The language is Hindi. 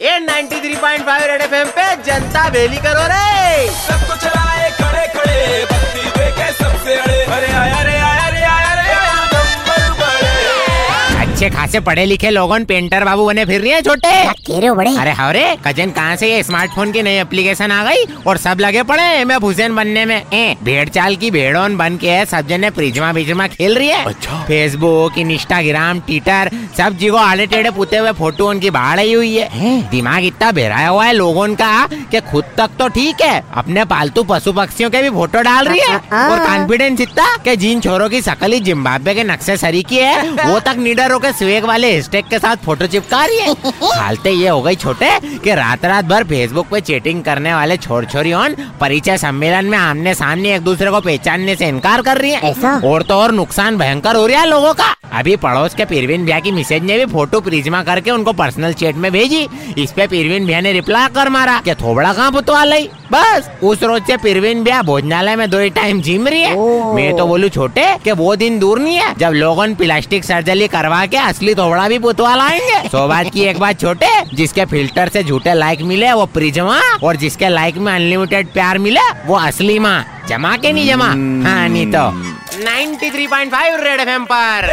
ये 93.5 रेड एफएम पे जनता बेली करो रे। सबको चलाए अच्छे खासे पढ़े लिखे लोगों पेंटर बाबू बने फिर रही है छोटे। कह रहे हो बड़े। अरे हवरे कज़न कहाँ से ये स्मार्टफ़ोन की नई एप्लीकेशन आ गई और सब लगे पड़े हैं मैं हुसैन बनने में। ए, भेड़ चाल की भेड़ोन बन के है सब जने प्रिजमा बिजमा खेल रही है। अच्छा। फेसबुक इंस्टाग्राम ट्विटर सब जी को आड़े टेढ़े पुते हुए फ़ोटो उनकी बाढ़ ही हुई है? दिमाग इतना बेराया हुआ है लोगों का कि खुद तक तो ठीक है। अपने पालतू पशु पक्षियों के भी फ़ोटो डाल रही है। हाँ। और कॉन्फिडेंस इतना कि जिन छोरों की शकल ही जिम्बाब्वे के नक्शे सरी की है वो तक निडर होकर स्वेग वाले हैशटैग के साथ फ़ोटो चिपका रही है। हालते ये हो गई छोटे कि रात रात भर फेसबुक पे चैटिंग करने वाले छोर छोरियों परिचय सम्मेलन में आमने सामने एक दूसरे को पहचानने से इनकार कर रही है। और तो और नुकसान भयंकर हो रहा है लोगों का। अभी पड़ोस के पीरवीन भैया की मिसेज ने भी फ़ोटो प्रिज्मा करके उनको पर्सनल चैट में भेजी। इस पे पीरवीन भैया ने रिप्लाई कर मारा कि थोबड़ा कहाँ पुतवा लाई बस उस रोज से पीरवीन भैया भोजनालय में दो ही टाइम जिम रही है। मैं तो बोलू छोटे कि वो दिन दूर नहीं है। जब लोगों प्लास्टिक सर्जरी करवा के असली थोबड़ा भी पुतवा लाएँगे। सो बात की एक बात छोटे जिसके फ़िल्टर से झूठे लाइक मिले वो प्रिजमा और जिसके लाइक में अनलिमिटेड प्यार मिले वो असली माँ। जमा के नहीं जमा? हाँ नहीं तो। 93.5 रेड एफएम पर।